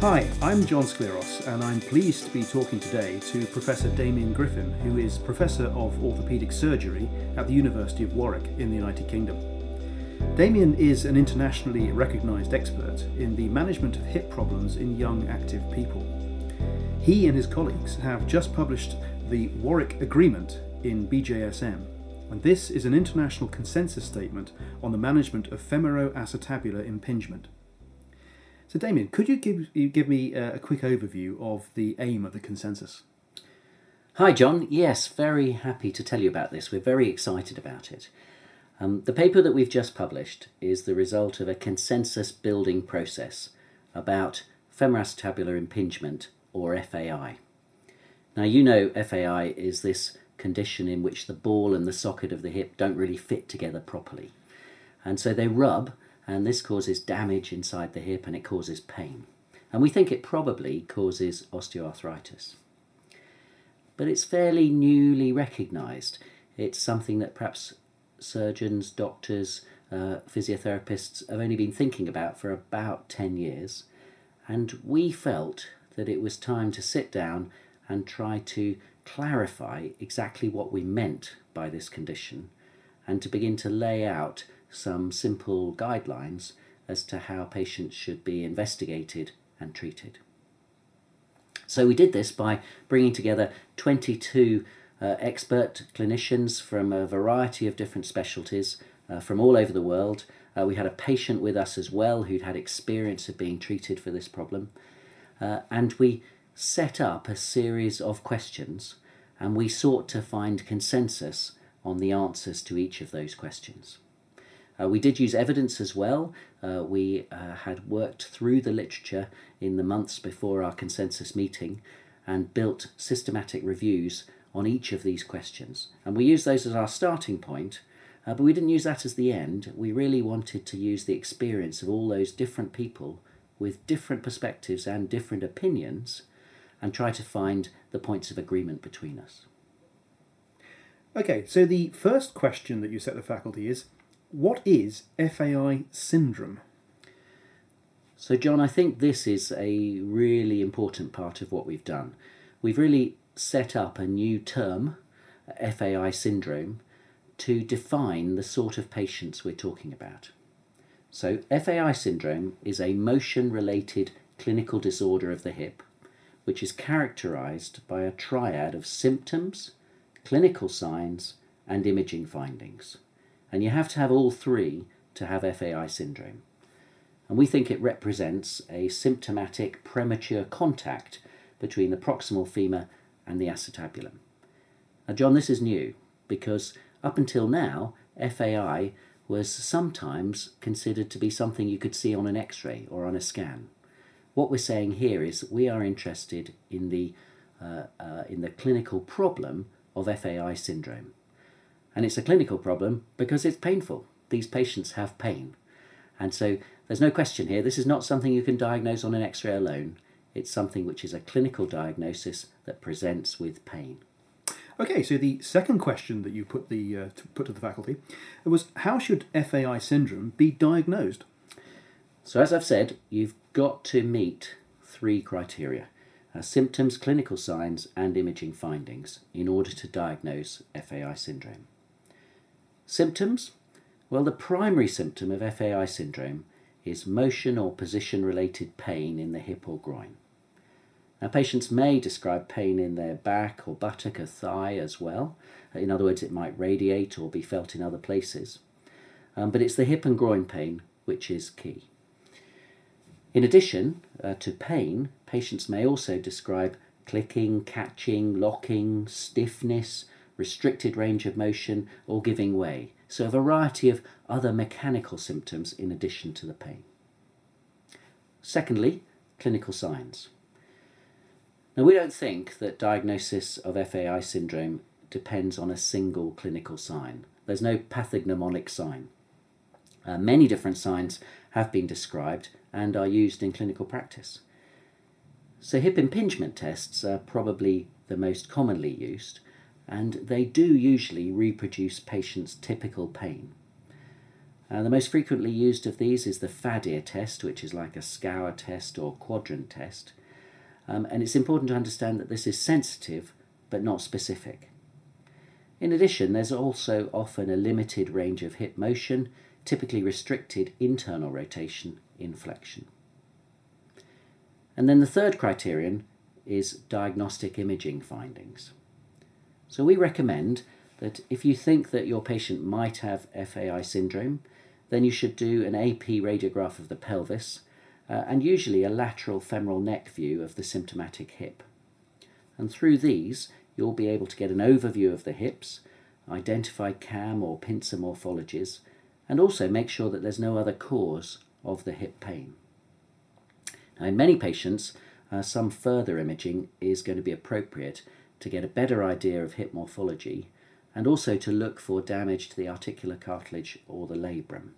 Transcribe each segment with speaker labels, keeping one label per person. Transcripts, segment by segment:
Speaker 1: Hi, I'm John Skleros, and I'm pleased to be talking today to Professor Damian Griffin, who is Professor of Orthopaedic Surgery at the University of Warwick in the United Kingdom. Damian is an internationally recognised expert in the management of hip problems in young active people. He and his colleagues have just published the Warwick Agreement in BJSM, and this is an international consensus statement on the management of femoroacetabular impingement. So, Damian, could you give, you give me uh, a quick overview of the aim of the consensus?
Speaker 2: Hi, John. Yes, very happy to tell you about this. We're very excited about it. Um, the paper that we've just published is the result of a consensus building process about femoroacetabular impingement, or FAI. Now, you know FAI is this condition in which the ball and the socket of the hip don't really fit together properly. And so they rub and this causes damage inside the hip and it causes pain. And we think it probably causes osteoarthritis. But it's fairly newly recognised. It's something that perhaps surgeons, doctors, uh, physiotherapists have only been thinking about for about 10 years. And we felt that it was time to sit down and try to clarify exactly what we meant by this condition and to begin to lay out some simple guidelines as to how patients should be investigated and treated. So we did this by bringing together 22 uh, expert clinicians from a variety of different specialties uh, from all over the world. Uh, we had a patient with us as well who'd had experience of being treated for this problem. Uh, and we set up a series of questions and we sought to find consensus on the answers to each of those questions. Uh, we did use evidence as well. Uh, we uh, had worked through the literature in the months before our consensus meeting and built systematic reviews on each of these questions. And we used those as our starting point, uh, but we didn't use that as the end. We really wanted to use the experience of all those different people with different perspectives and different opinions and try to find the points of agreement between us.
Speaker 1: Okay, so the first question that you set the faculty is what is FAI syndrome?
Speaker 2: So, John, I think this is a really important part of what we've done. We've really set up a new term, FAI syndrome, to define the sort of patients we're talking about. So, FAI syndrome is a motion related clinical disorder of the hip, which is characterized by a triad of symptoms, clinical signs, and imaging findings. And you have to have all three to have FAI syndrome. And we think it represents a symptomatic premature contact between the proximal femur and the acetabulum. Now, John, this is new because up until now, FAI was sometimes considered to be something you could see on an x ray or on a scan. What we're saying here is that we are interested in the, uh, uh, in the clinical problem of FAI syndrome. And it's a clinical problem because it's painful. These patients have pain. And so there's no question here, this is not something you can diagnose on an x ray alone. It's something which is a clinical diagnosis that presents with pain.
Speaker 1: Okay, so the second question that you put, the, uh, to put to the faculty was how should FAI syndrome be diagnosed?
Speaker 2: So, as I've said, you've got to meet three criteria uh, symptoms, clinical signs, and imaging findings in order to diagnose FAI syndrome. Symptoms? Well, the primary symptom of FAI syndrome is motion or position related pain in the hip or groin. Now, patients may describe pain in their back or buttock or thigh as well. In other words, it might radiate or be felt in other places. Um, but it's the hip and groin pain which is key. In addition uh, to pain, patients may also describe clicking, catching, locking, stiffness, restricted range of motion, or giving way. So, a variety of other mechanical symptoms in addition to the pain. Secondly, clinical signs. Now, we don't think that diagnosis of FAI syndrome depends on a single clinical sign. There's no pathognomonic sign. Uh, many different signs have been described and are used in clinical practice. So, hip impingement tests are probably the most commonly used, and they do usually reproduce patients' typical pain. Uh, the most frequently used of these is the FADIR test, which is like a scour test or quadrant test. Um, and it's important to understand that this is sensitive but not specific. In addition, there's also often a limited range of hip motion, typically restricted internal rotation in flexion. And then the third criterion is diagnostic imaging findings. So we recommend that if you think that your patient might have FAI syndrome, then you should do an AP radiograph of the pelvis uh, and usually a lateral femoral neck view of the symptomatic hip. And through these, you'll be able to get an overview of the hips, identify CAM or pincer morphologies, and also make sure that there's no other cause of the hip pain. Now, in many patients, uh, some further imaging is going to be appropriate to get a better idea of hip morphology and also to look for damage to the articular cartilage or the labrum.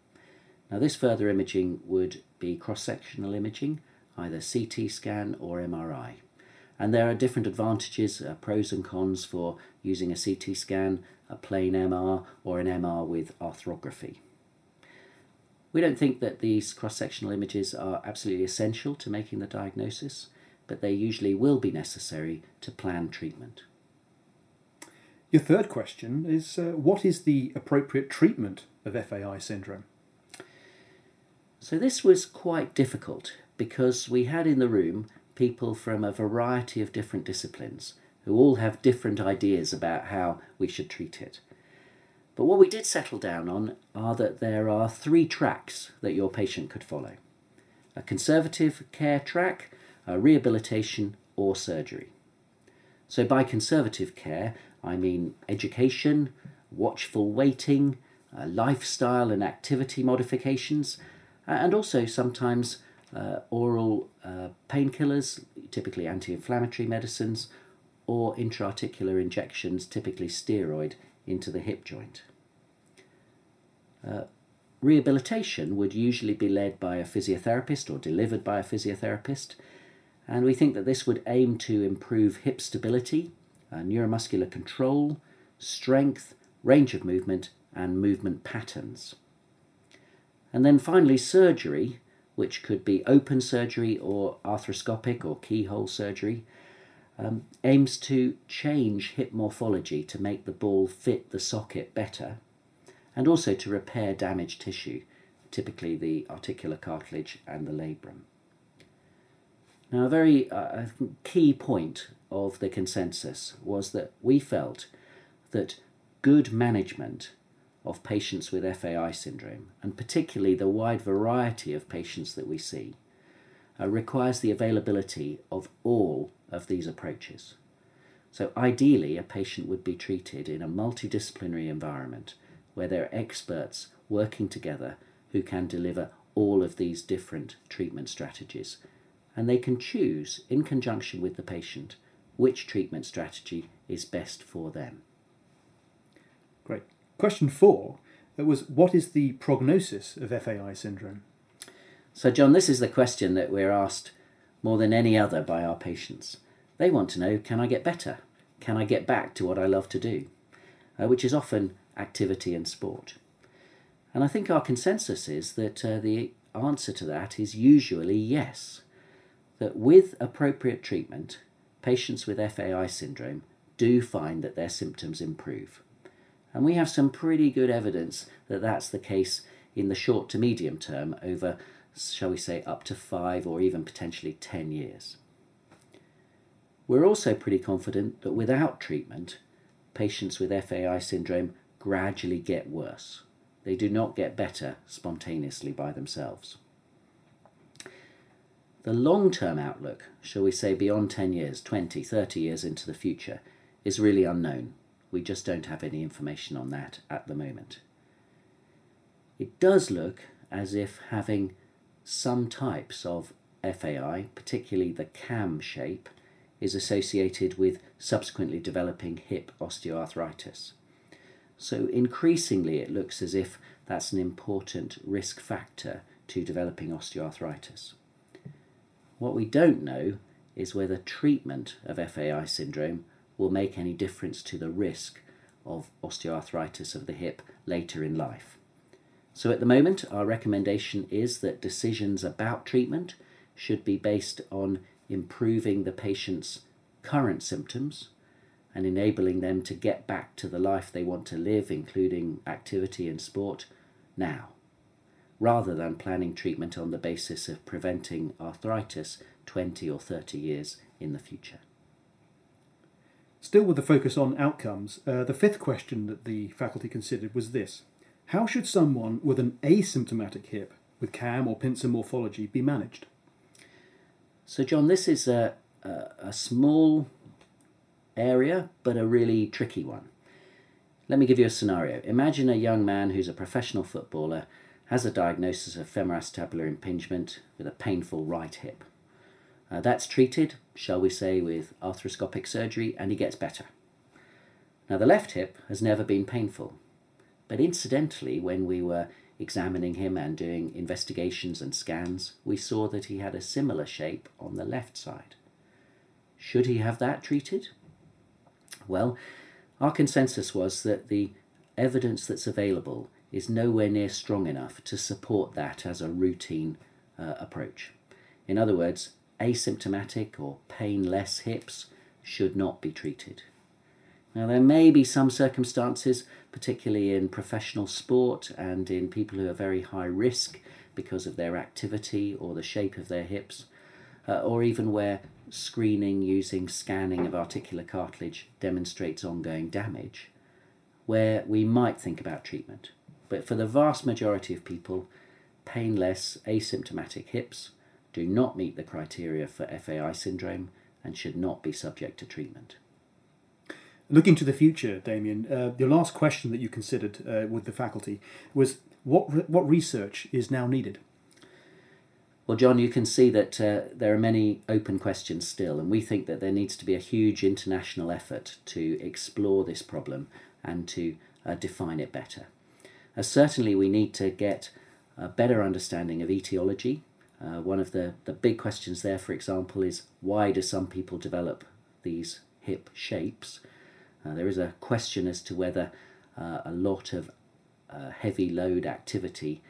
Speaker 2: Now, this further imaging would be cross sectional imaging, either CT scan or MRI. And there are different advantages, uh, pros and cons for using a CT scan, a plain MR, or an MR with arthrography. We don't think that these cross sectional images are absolutely essential to making the diagnosis, but they usually will be necessary to plan treatment.
Speaker 1: Your third question is uh, what is the appropriate treatment of FAI syndrome?
Speaker 2: So, this was quite difficult because we had in the room people from a variety of different disciplines who all have different ideas about how we should treat it. But what we did settle down on are that there are three tracks that your patient could follow a conservative care track, a rehabilitation, or surgery. So, by conservative care, I mean education, watchful waiting, uh, lifestyle and activity modifications, and also sometimes uh, oral uh, painkillers, typically anti inflammatory medicines, or intra-articular injections, typically steroid, into the hip joint. Uh, rehabilitation would usually be led by a physiotherapist or delivered by a physiotherapist, and we think that this would aim to improve hip stability, uh, neuromuscular control, strength, range of movement, and movement patterns. And then finally, surgery, which could be open surgery or arthroscopic or keyhole surgery, um, aims to change hip morphology to make the ball fit the socket better and also to repair damaged tissue, typically the articular cartilage and the labrum. Now, a very uh, key point of the consensus was that we felt that good management of patients with FAI syndrome, and particularly the wide variety of patients that we see, uh, requires the availability of all of these approaches. So, ideally, a patient would be treated in a multidisciplinary environment where there are experts working together who can deliver all of these different treatment strategies. And they can choose, in conjunction with the patient, which treatment strategy is best for them.
Speaker 1: Great. Question four was what is the prognosis of FAI syndrome?
Speaker 2: So, John, this is the question that we're asked more than any other by our patients. They want to know can I get better? Can I get back to what I love to do? Uh, which is often activity and sport. And I think our consensus is that uh, the answer to that is usually yes. That with appropriate treatment, patients with FAI syndrome do find that their symptoms improve. And we have some pretty good evidence that that's the case in the short to medium term over, shall we say, up to five or even potentially 10 years. We're also pretty confident that without treatment, patients with FAI syndrome gradually get worse. They do not get better spontaneously by themselves. The long term outlook, shall we say beyond 10 years, 20, 30 years into the future, is really unknown. We just don't have any information on that at the moment. It does look as if having some types of FAI, particularly the CAM shape, is associated with subsequently developing hip osteoarthritis. So increasingly, it looks as if that's an important risk factor to developing osteoarthritis. What we don't know is whether treatment of FAI syndrome will make any difference to the risk of osteoarthritis of the hip later in life. So at the moment, our recommendation is that decisions about treatment should be based on improving the patient's current symptoms and enabling them to get back to the life they want to live, including activity and sport, now, rather than planning treatment on the basis of preventing arthritis 20 or 30 years in the future.
Speaker 1: Still with the focus on outcomes, uh, the fifth question that the faculty considered was this How should someone with an asymptomatic hip with CAM or pincer morphology be managed?
Speaker 2: So, John, this is a, a, a small area, but a really tricky one. Let me give you a scenario. Imagine a young man who's a professional footballer, has a diagnosis of femoroacetabular impingement with a painful right hip. Uh, that's treated, shall we say, with arthroscopic surgery, and he gets better. Now, the left hip has never been painful, but incidentally, when we were examining him and doing investigations and scans, we saw that he had a similar shape on the left side. Should he have that treated? Well, our consensus was that the evidence that's available is nowhere near strong enough to support that as a routine uh, approach. In other words, asymptomatic or painless hips should not be treated. Now, there may be some circumstances, particularly in professional sport and in people who are very high risk because of their activity or the shape of their hips, uh, or even where screening using scanning of articular cartilage demonstrates ongoing damage, where we might think about treatment. But for the vast majority of people, painless asymptomatic hips do not meet the criteria for FAI syndrome and should not be subject to treatment.
Speaker 1: Looking to the future, Damian, uh, your last question that you considered uh, with the faculty was what, re- what research is now needed?
Speaker 2: Well, John, you can see that uh, there are many open questions still, and we think that there needs to be a huge international effort to explore this problem and to uh, define it better. Uh, certainly, we need to get a better understanding of etiology. Uh, one of the, the big questions there, for example, is why do some people develop these hip shapes? Uh, there is a question as to whether uh, a lot of heavy load activity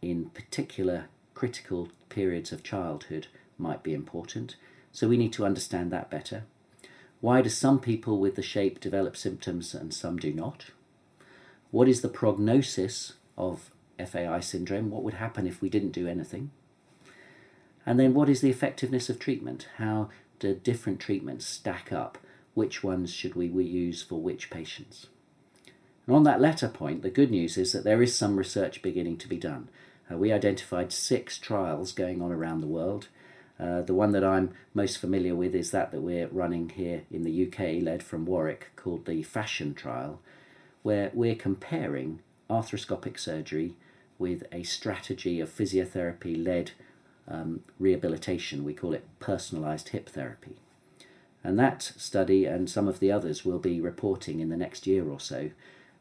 Speaker 2: in particular critical periods of childhood might be important. So we need to understand that better. Why do some people with the shape develop symptoms and some do not? What is the prognosis of FAI syndrome? What would happen if we didn't do anything? And then what is the effectiveness of treatment? How do different treatments stack up? Which ones should we use for which patients? And on that latter point, the good news is that there is some research beginning to be done. Uh, we identified six trials going on around the world. Uh, the one that I'm most familiar with is that that we're running here in the UK, led from Warwick, called the Fashion Trial, where we're comparing arthroscopic surgery with a strategy of physiotherapy led um, rehabilitation. We call it personalised hip therapy. And that study and some of the others will be reporting in the next year or so.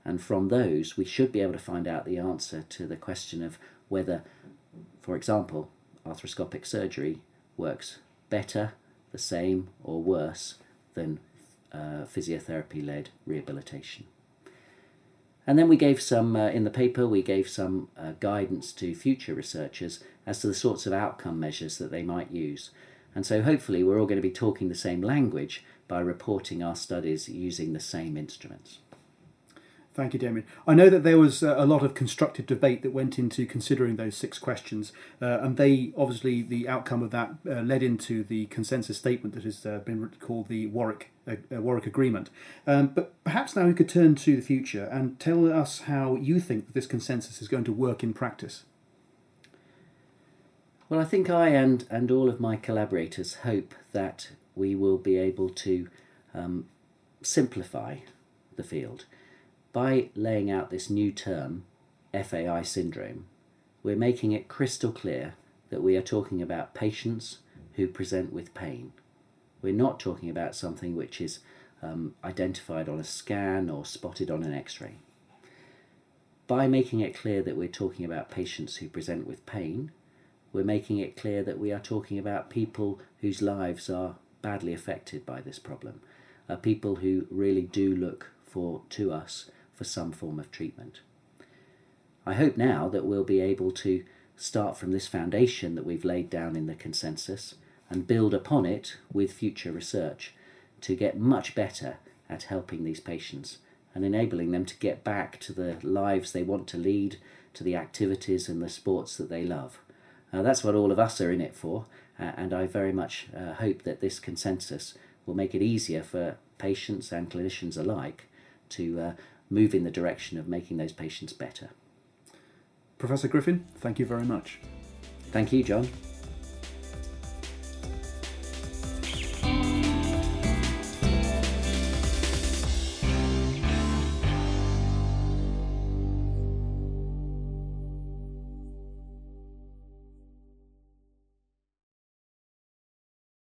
Speaker 2: And from those, we should be able to find out the answer to the question of whether, for example, arthroscopic surgery works better, the same, or worse than uh, physiotherapy led rehabilitation. And then we gave some, uh, in the paper, we gave some uh, guidance to future researchers as to the sorts of outcome measures that they might use. And so hopefully we're all going to be talking the same language by reporting our studies using the same instruments.
Speaker 1: Thank you, Damian. I know that there was uh, a lot of constructive debate that went into considering those six questions, uh, and they obviously the outcome of that uh, led into the consensus statement that has uh, been called the Warwick uh, uh, Warwick Agreement. Um, but perhaps now we could turn to the future and tell us how you think that this consensus is going to work in practice.
Speaker 2: Well, I think I and and all of my collaborators hope that we will be able to um, simplify the field by laying out this new term, FAI syndrome, we're making it crystal clear that we are talking about patients who present with pain. We're not talking about something which is um, identified on a scan or spotted on an x ray. By making it clear that we're talking about patients who present with pain, we're making it clear that we are talking about people whose lives are badly affected by this problem, uh, people who really do look for to us for some form of treatment. I hope now that we'll be able to start from this foundation that we've laid down in the consensus and build upon it with future research to get much better at helping these patients and enabling them to get back to the lives they want to lead, to the activities and the sports that they love. Uh, that's what all of us are in it for, uh, and I very much uh, hope that this consensus will make it easier for patients and clinicians alike to uh, move in the direction of making those patients better.
Speaker 1: Professor Griffin, thank you very much.
Speaker 2: Thank you, John.